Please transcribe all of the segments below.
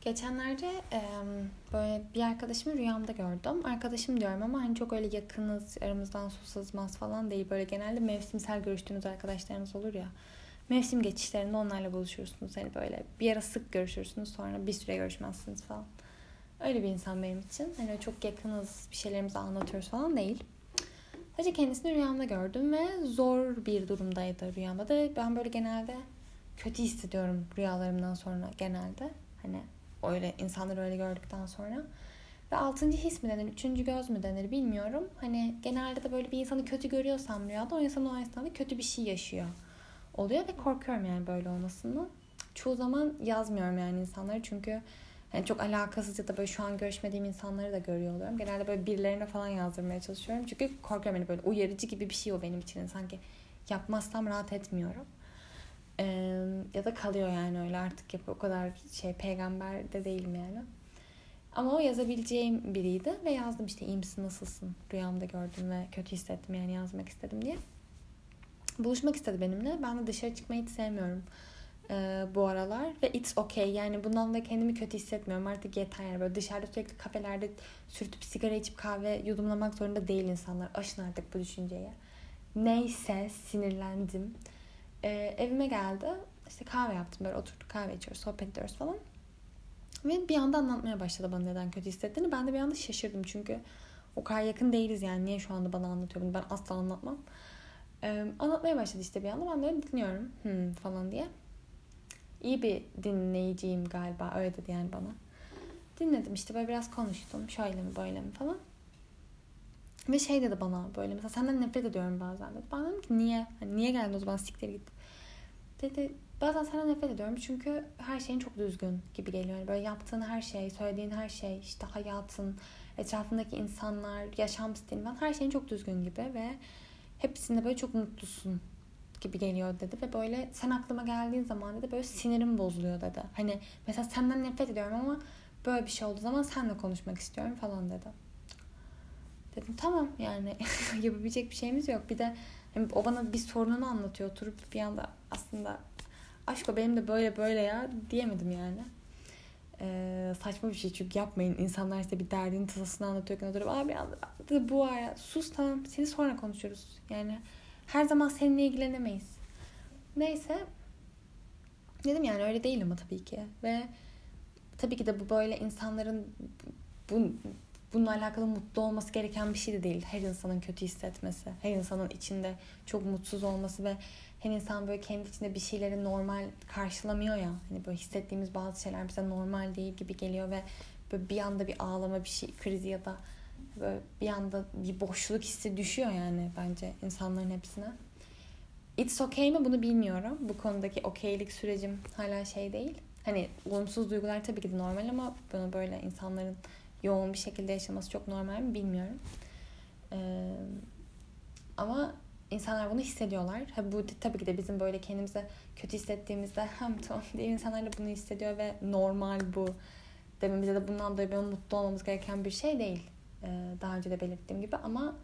Geçenlerde e, böyle bir arkadaşımı rüyamda gördüm. Arkadaşım diyorum ama hani çok öyle yakınız, aramızdan su sızmaz falan değil. Böyle genelde mevsimsel görüştüğünüz arkadaşlarınız olur ya. Mevsim geçişlerinde onlarla buluşursunuz. Hani böyle bir ara sık görüşürsünüz sonra bir süre görüşmezsiniz falan. Öyle bir insan benim için. Hani çok yakınız, bir şeylerimizi anlatıyoruz falan değil. Sadece kendisini rüyamda gördüm ve zor bir durumdaydı rüyamda da. Ben böyle genelde kötü hissediyorum rüyalarımdan sonra genelde. Hani öyle insanları öyle gördükten sonra. Ve altıncı his mi denir, üçüncü göz mü denir bilmiyorum. Hani genelde de böyle bir insanı kötü görüyorsam rüyada o insan o esnada kötü bir şey yaşıyor oluyor ve korkuyorum yani böyle olmasını. Çoğu zaman yazmıyorum yani insanları çünkü yani çok alakasız ya da böyle şu an görüşmediğim insanları da görüyor oluyorum. Genelde böyle birilerine falan yazdırmaya çalışıyorum. Çünkü korkuyorum hani böyle uyarıcı gibi bir şey o benim için. Sanki yapmazsam rahat etmiyorum. Ee, ya da kalıyor yani öyle artık yapıyor. O kadar şey peygamber de değilim yani. Ama o yazabileceğim biriydi ve yazdım işte iyi misin nasılsın rüyamda gördüm ve kötü hissettim yani yazmak istedim diye. Buluşmak istedi benimle. Ben de dışarı çıkmayı hiç sevmiyorum e, bu aralar ve it's okay yani bundan da kendimi kötü hissetmiyorum artık yeter yani böyle dışarıda sürekli kafelerde sürtüp sigara içip kahve yudumlamak zorunda değil insanlar aşın artık bu düşünceye neyse sinirlendim e, evime geldi. İşte kahve yaptım böyle oturduk kahve içiyoruz sohbet ediyoruz falan. Ve bir anda anlatmaya başladı bana neden kötü hissettiğini. Ben de bir anda şaşırdım çünkü o kadar yakın değiliz yani. Niye şu anda bana anlatıyor bunu? Ben asla anlatmam. Ee, anlatmaya başladı işte bir anda. Ben de dinliyorum. Hmm, falan diye. İyi bir dinleyiciyim galiba. Öyle dedi yani bana. Dinledim işte böyle biraz konuştum. Şöyle mi böyle mi falan. Ve şey dedi bana böyle mesela senden nefret ediyorum bazen dedi. Ben dedim ki niye? Hani niye geldin o zaman siktir git. Dedi bazen senden nefret ediyorum çünkü her şeyin çok düzgün gibi geliyor. Yani böyle yaptığın her şey, söylediğin her şey, işte hayatın, etrafındaki insanlar, yaşam stilin falan her şeyin çok düzgün gibi ve hepsinde böyle çok mutlusun gibi geliyor dedi ve böyle sen aklıma geldiğin zaman dedi böyle sinirim bozuluyor dedi. Hani mesela senden nefret ediyorum ama böyle bir şey olduğu zaman senle konuşmak istiyorum falan dedi. Dedim tamam yani yapabilecek bir şeyimiz yok. Bir de hani o bana bir sorununu anlatıyor oturup bir anda aslında aşk o benim de böyle böyle ya diyemedim yani. Ee, saçma bir şey çünkü yapmayın. İnsanlar işte bir derdini tasasını anlatıyorken oturup abi bu var ya sus tamam seni sonra konuşuruz. Yani her zaman seninle ilgilenemeyiz. Neyse. Dedim yani öyle değil ama tabii ki. Ve tabii ki de bu böyle insanların bu, bununla alakalı mutlu olması gereken bir şey de değil. Her insanın kötü hissetmesi, her insanın içinde çok mutsuz olması ve her insan böyle kendi içinde bir şeyleri normal karşılamıyor ya. Hani böyle hissettiğimiz bazı şeyler bize normal değil gibi geliyor ve böyle bir anda bir ağlama bir şey krizi ya da böyle bir anda bir boşluk hissi düşüyor yani bence insanların hepsine. It's okay mi bunu bilmiyorum. Bu konudaki okeylik sürecim hala şey değil. Hani olumsuz duygular tabii ki de normal ama bunu böyle insanların yoğun bir şekilde yaşaması çok normal mi bilmiyorum. Ee, ama insanlar bunu hissediyorlar. Ha, bu tabii ki de bizim böyle kendimize kötü hissettiğimizde hem tamam diye insanlar da bunu hissediyor ve normal bu dememize de bundan dolayı böyle mutlu olmamız gereken bir şey değil. Ee, daha önce de belirttiğim gibi ama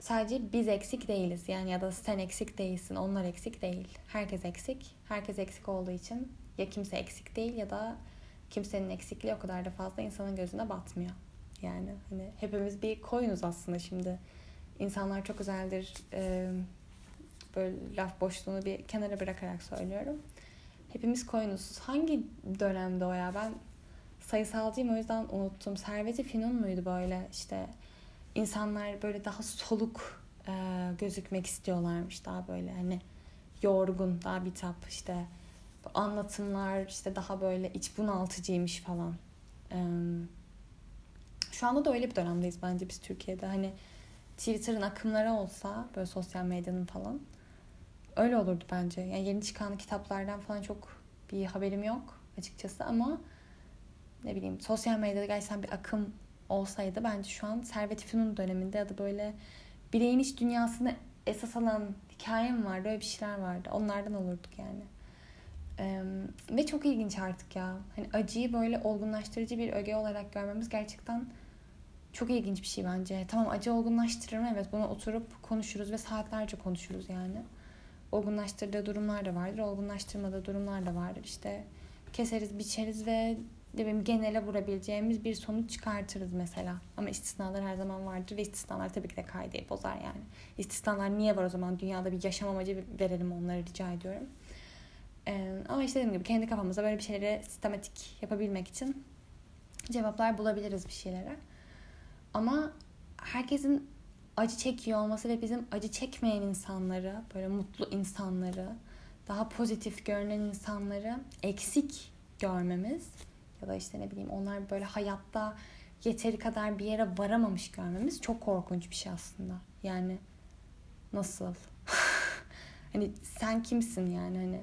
sadece biz eksik değiliz. Yani ya da sen eksik değilsin, onlar eksik değil. Herkes eksik. Herkes eksik olduğu için ya kimse eksik değil ya da kimsenin eksikliği o kadar da fazla insanın gözüne batmıyor. Yani hani hepimiz bir koyunuz aslında şimdi. İnsanlar çok özeldir. Ee, böyle laf boşluğunu bir kenara bırakarak söylüyorum. Hepimiz koyunuz. Hangi dönemde o ya? Ben sayısalcıyım o yüzden unuttum. Serveti Fünun muydu böyle işte insanlar böyle daha soluk e, gözükmek istiyorlarmış daha böyle hani yorgun daha bitap işte anlatımlar işte daha böyle iç bunaltıcıymış falan. E, şu anda da öyle bir dönemdeyiz bence biz Türkiye'de. Hani Twitter'ın akımları olsa böyle sosyal medyanın falan öyle olurdu bence. Yani yeni çıkan kitaplardan falan çok bir haberim yok açıkçası ama ne bileyim sosyal medyada gerçekten bir akım olsaydı bence şu an Servet Fünun döneminde ya da böyle bireyin iç dünyasını esas alan hikaye mi vardı öyle bir şeyler vardı. Onlardan olurduk yani. Ve çok ilginç artık ya. Hani acıyı böyle olgunlaştırıcı bir öge olarak görmemiz gerçekten çok ilginç bir şey bence. Tamam acı olgunlaştırır mı? Evet buna oturup konuşuruz ve saatlerce konuşuruz yani. Olgunlaştırdığı durumlar da vardır. Olgunlaştırmadığı durumlar da vardır. İşte keseriz, biçeriz ve ne genele vurabileceğimiz bir sonuç çıkartırız mesela. Ama istisnalar her zaman vardır ve istisnalar tabii ki de kaideyi bozar yani. İstisnalar niye var o zaman? Dünyada bir yaşam amacı verelim onlara rica ediyorum. Ee, ama işte dediğim gibi kendi kafamızda böyle bir şeyleri sistematik yapabilmek için cevaplar bulabiliriz bir şeylere. Ama herkesin acı çekiyor olması ve bizim acı çekmeyen insanları, böyle mutlu insanları, daha pozitif görünen insanları eksik görmemiz ya da işte ne bileyim onlar böyle hayatta yeteri kadar bir yere varamamış görmemiz çok korkunç bir şey aslında. Yani nasıl? hani sen kimsin yani hani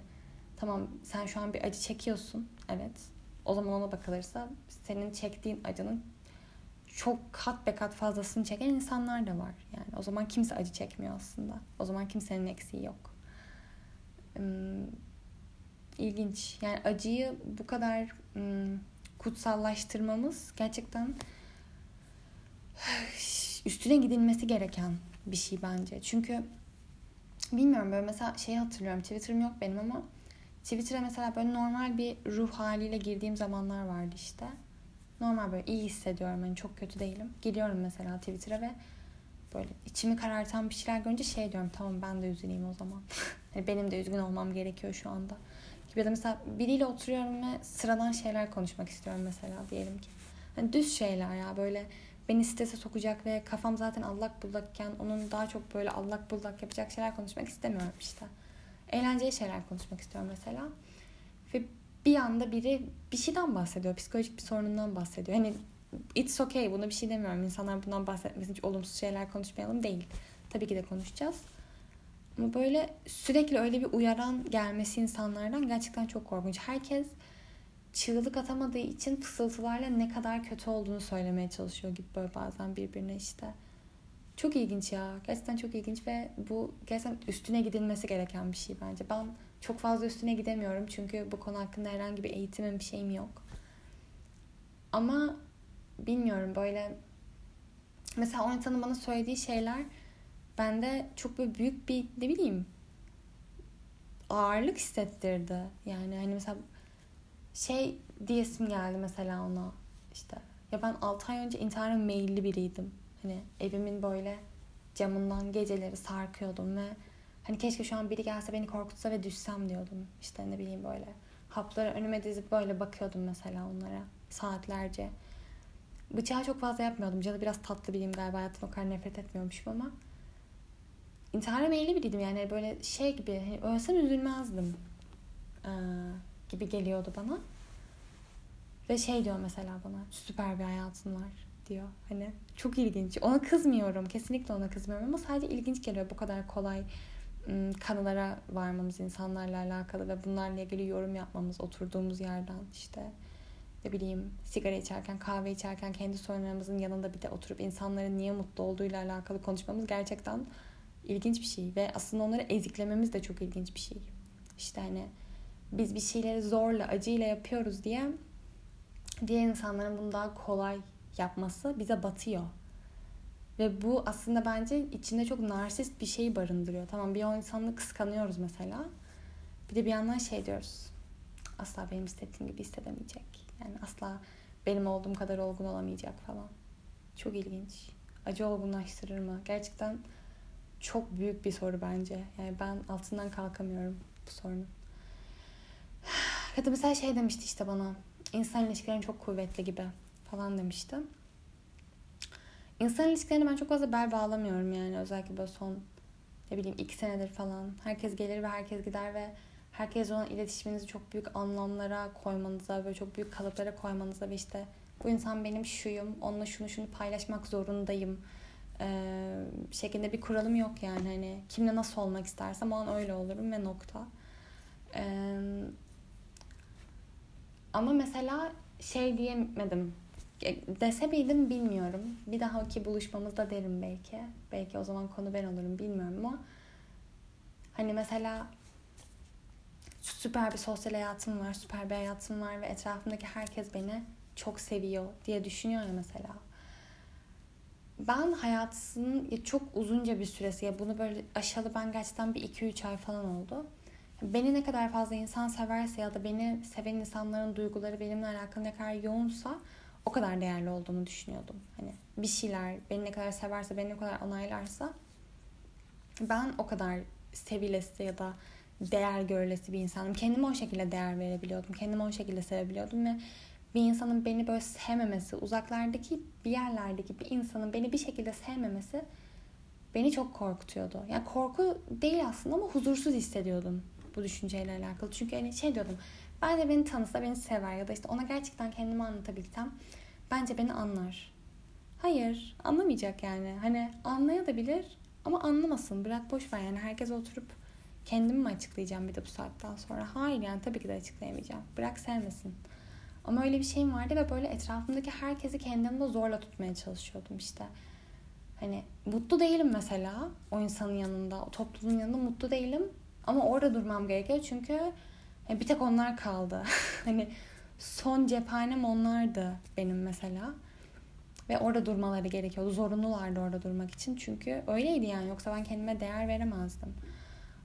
tamam sen şu an bir acı çekiyorsun evet. O zaman ona bakılırsa senin çektiğin acının çok kat be kat fazlasını çeken insanlar da var. Yani o zaman kimse acı çekmiyor aslında. O zaman kimsenin eksiği yok. Hmm, ilginç. Yani acıyı bu kadar hmm, kutsallaştırmamız gerçekten üstüne gidilmesi gereken bir şey bence. Çünkü bilmiyorum böyle mesela şey hatırlıyorum. Twitter'ım yok benim ama Twitter'a mesela böyle normal bir ruh haliyle girdiğim zamanlar vardı işte. Normal böyle iyi hissediyorum. Hani çok kötü değilim. Giriyorum mesela Twitter'a ve böyle içimi karartan bir şeyler görünce şey diyorum tamam ben de üzüleyim o zaman. hani benim de üzgün olmam gerekiyor şu anda. Gibi da mesela biriyle oturuyorum ve sıradan şeyler konuşmak istiyorum mesela diyelim ki. Hani düz şeyler ya böyle beni strese sokacak ve kafam zaten allak bullakken onun daha çok böyle allak bullak yapacak şeyler konuşmak istemiyorum işte. Eğlenceli şeyler konuşmak istiyorum mesela. Ve bir anda biri bir şeyden bahsediyor. Psikolojik bir sorunundan bahsediyor. Hani it's okay bunu bir şey demiyorum. İnsanlar bundan bahsetmesin. Hiç olumsuz şeyler konuşmayalım değil. Tabii ki de konuşacağız. Ama böyle sürekli öyle bir uyaran gelmesi insanlardan gerçekten çok korkunç. Herkes çığlık atamadığı için fısıltılarla ne kadar kötü olduğunu söylemeye çalışıyor gibi böyle bazen birbirine işte. Çok ilginç ya. Gerçekten çok ilginç ve bu gerçekten üstüne gidilmesi gereken bir şey bence. Ben çok fazla üstüne gidemiyorum çünkü bu konu hakkında herhangi bir eğitimim bir şeyim yok. Ama bilmiyorum böyle mesela o insanın bana söylediği şeyler bende çok böyle büyük bir ne bileyim ağırlık hissettirdi. Yani hani mesela şey diyesim geldi mesela ona işte ya ben 6 ay önce intihara meyilli biriydim. Hani evimin böyle camından geceleri sarkıyordum ve hani keşke şu an biri gelse beni korkutsa ve düşsem diyordum. İşte ne bileyim böyle hapları önüme dizip böyle bakıyordum mesela onlara saatlerce. Bıçağı çok fazla yapmıyordum. Canı biraz tatlı biriyim galiba. Hayatım o kadar nefret etmiyormuşum ama intihara meyilli biriydim yani böyle şey gibi hani ölsem üzülmezdim ee, gibi geliyordu bana. Ve şey diyor mesela bana süper bir hayatın var diyor. Hani çok ilginç. Ona kızmıyorum. Kesinlikle ona kızmıyorum ama sadece ilginç geliyor bu kadar kolay kanılara varmamız insanlarla alakalı ve bunlarla ilgili yorum yapmamız oturduğumuz yerden işte ne bileyim sigara içerken kahve içerken kendi sorunlarımızın yanında bir de oturup insanların niye mutlu olduğuyla alakalı konuşmamız gerçekten ilginç bir şey ve aslında onları eziklememiz de çok ilginç bir şey. İşte hani biz bir şeyleri zorla, acıyla yapıyoruz diye diğer insanların bunu daha kolay yapması bize batıyor. Ve bu aslında bence içinde çok narsist bir şey barındırıyor. Tamam bir o insanı kıskanıyoruz mesela. Bir de bir yandan şey diyoruz. Asla benim istediğim gibi hissedemeyecek. Yani asla benim olduğum kadar olgun olamayacak falan. Çok ilginç. Acı olgunlaştırır mı? Gerçekten çok büyük bir soru bence. Yani ben altından kalkamıyorum bu sorunun. Da mesela şey demişti işte bana. İnsan ilişkilerin çok kuvvetli gibi falan demişti. İnsan ilişkilerine ben çok fazla bel bağlamıyorum yani. Özellikle böyle son ne bileyim iki senedir falan. Herkes gelir ve herkes gider ve herkes olan iletişiminizi çok büyük anlamlara koymanıza ve çok büyük kalıplara koymanıza ve işte bu insan benim şuyum, onunla şunu şunu paylaşmak zorundayım ee, şeklinde bir kuralım yok yani hani kimle nasıl olmak istersem o an öyle olurum ve nokta. Ee, ama mesela şey diyemedim dese miydim bilmiyorum. Bir dahaki buluşmamızda derim belki. Belki o zaman konu ben olurum bilmiyorum ama hani mesela süper bir sosyal hayatım var, süper bir hayatım var ve etrafımdaki herkes beni çok seviyor diye düşünüyor ya mesela. Ben hayatının çok uzunca bir süresi ya bunu böyle aşalı ben gerçekten bir 2-3 ay falan oldu. beni ne kadar fazla insan severse ya da beni seven insanların duyguları benimle alakalı ne kadar yoğunsa o kadar değerli olduğumu düşünüyordum. Hani bir şeyler beni ne kadar severse, beni ne kadar onaylarsa ben o kadar sevilesi ya da değer görülesi bir insanım. Kendime o şekilde değer verebiliyordum. Kendimi o şekilde sevebiliyordum ve bir insanın beni böyle sevmemesi, uzaklardaki bir yerlerdeki bir insanın beni bir şekilde sevmemesi beni çok korkutuyordu. Yani korku değil aslında ama huzursuz hissediyordum bu düşünceyle alakalı. Çünkü hani şey diyordum. Bence beni tanısa, beni sever ya da işte ona gerçekten kendimi anlatabilsem bence beni anlar. Hayır, anlamayacak yani. Hani anlayabilir ama anlamasın. Bırak boş ver yani. Herkes oturup kendimi mi açıklayacağım bir de bu saatten sonra? Hayır yani tabii ki de açıklayamayacağım. Bırak sevmesin. Ama öyle bir şeyim vardı ve böyle etrafımdaki herkesi kendimde zorla tutmaya çalışıyordum işte. Hani mutlu değilim mesela o insanın yanında, o topluluğun yanında mutlu değilim. Ama orada durmam gerekiyor çünkü e, bir tek onlar kaldı. hani son cephanem onlardı benim mesela. Ve orada durmaları gerekiyordu. Zorunlulardı orada durmak için. Çünkü öyleydi yani. Yoksa ben kendime değer veremezdim.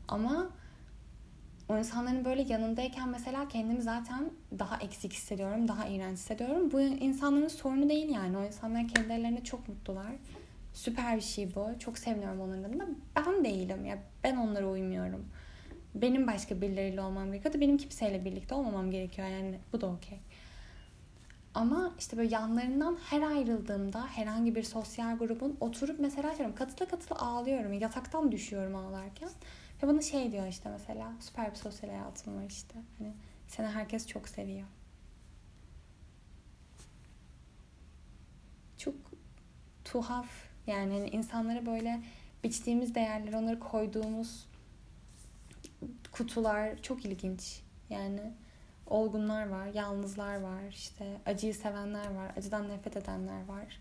Ama o insanların böyle yanındayken mesela kendimi zaten daha eksik hissediyorum. Daha iğrenç hissediyorum. Bu insanların sorunu değil yani. O insanlar kendilerine çok mutlular. Süper bir şey bu. Çok seviniyorum onların adına. Ben değilim. Ya ben onlara uymuyorum. Benim başka birileriyle olmam gerekiyor. Benim kimseyle birlikte olmamam gerekiyor. Yani bu da okey. Ama işte böyle yanlarından her ayrıldığımda herhangi bir sosyal grubun oturup mesela diyorum katıla katıla ağlıyorum. Yataktan düşüyorum ağlarken. Ve bana şey diyor işte mesela süper bir sosyal hayatım var işte. Hani seni herkes çok seviyor. Çok tuhaf yani hani insanlara böyle biçtiğimiz değerler, onları koyduğumuz kutular çok ilginç. Yani olgunlar var, yalnızlar var, işte acıyı sevenler var, acıdan nefret edenler var.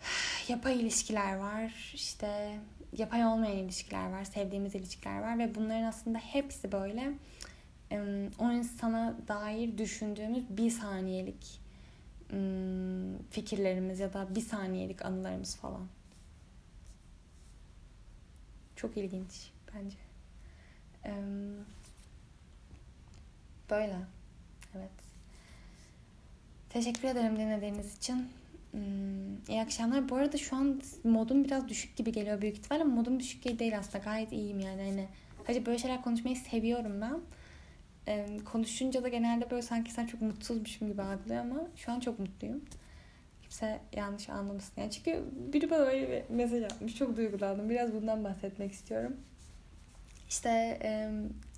Yapay ilişkiler var, işte yapay olmayan ilişkiler var, sevdiğimiz ilişkiler var ve bunların aslında hepsi böyle o insana dair düşündüğümüz bir saniyelik fikirlerimiz ya da bir saniyelik anılarımız falan. Çok ilginç bence. Böyle. Evet. Teşekkür ederim dinlediğiniz için. İyi akşamlar. Bu arada şu an modum biraz düşük gibi geliyor büyük ihtimalle modum düşük gibi değil aslında. Gayet iyiyim yani. Hani, hacı böyle şeyler konuşmayı seviyorum ben. konuşunca da genelde böyle sanki sen çok mutsuzmuşum gibi algılıyor ama şu an çok mutluyum. Kimse yanlış anlamasın. Yani çünkü biri bana öyle bir mesaj atmış. Çok duygulandım. Biraz bundan bahsetmek istiyorum. İşte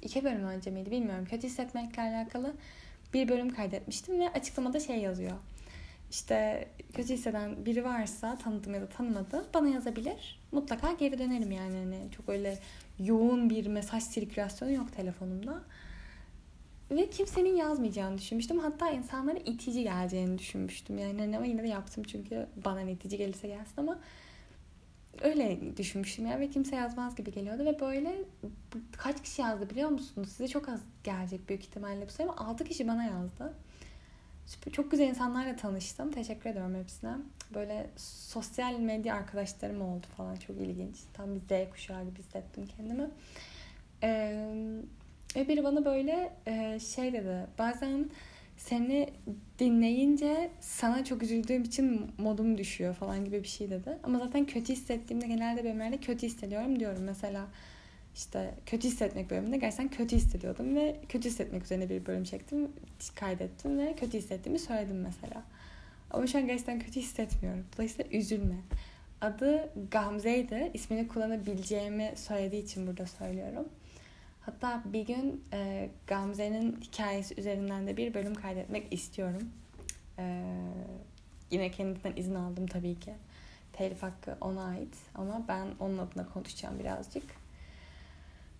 iki bölüm önce miydi bilmiyorum. Kötü hissetmekle alakalı bir bölüm kaydetmiştim ve açıklamada şey yazıyor. İşte kötü hisseden biri varsa tanıdım ya da tanımadım bana yazabilir. Mutlaka geri dönerim yani. yani çok öyle yoğun bir mesaj sirkülasyonu yok telefonumda. Ve kimsenin yazmayacağını düşünmüştüm. Hatta insanlara itici geleceğini düşünmüştüm. Yani hani ama yine de yaptım çünkü bana itici gelirse gelsin ama öyle düşünmüştüm ya ve kimse yazmaz gibi geliyordu ve böyle kaç kişi yazdı biliyor musunuz? Size çok az gelecek büyük ihtimalle bu sayı ama 6 kişi bana yazdı. Süper, çok güzel insanlarla tanıştım. Teşekkür ediyorum hepsine. Böyle sosyal medya arkadaşlarım oldu falan. Çok ilginç. Tam bir Z kuşağı gibi hissettim kendimi. Ee, biri bana böyle şey dedi. Bazen seni dinleyince sana çok üzüldüğüm için modum düşüyor falan gibi bir şey dedi. Ama zaten kötü hissettiğimde genelde bölümlerde kötü hissediyorum diyorum. Mesela işte kötü hissetmek bölümünde gerçekten kötü hissediyordum ve kötü hissetmek üzerine bir bölüm çektim, kaydettim ve kötü hissettiğimi söyledim mesela. Ama şu an gerçekten kötü hissetmiyorum. Dolayısıyla üzülme. Adı Gamze'ydi. İsmini kullanabileceğimi söylediği için burada söylüyorum. Hatta bir gün e, Gamze'nin hikayesi üzerinden de bir bölüm kaydetmek istiyorum. E, yine kendinden izin aldım tabii ki. Telif hakkı ona ait ama ben onun adına konuşacağım birazcık.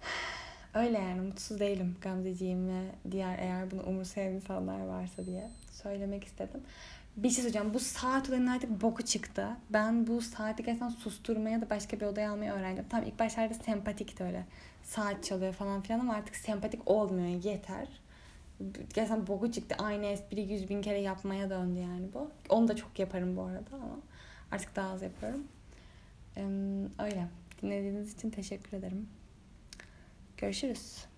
Öyle yani mutsuz değilim Gamzeciğim ve diğer eğer bunu umursayan insanlar varsa diye söylemek istedim. Bir şey söyleyeceğim. Bu saat olayının artık boku çıktı. Ben bu saati gerçekten susturmaya da başka bir odaya almayı öğrendim. Tam ilk başlarda sempatikti öyle saat çalıyor falan filan ama artık sempatik olmuyor yeter. Gerçekten boku çıktı. Aynı espri yüz bin kere yapmaya döndü yani bu. Onu da çok yaparım bu arada ama artık daha az yapıyorum. Öyle. Dinlediğiniz için teşekkür ederim. Görüşürüz.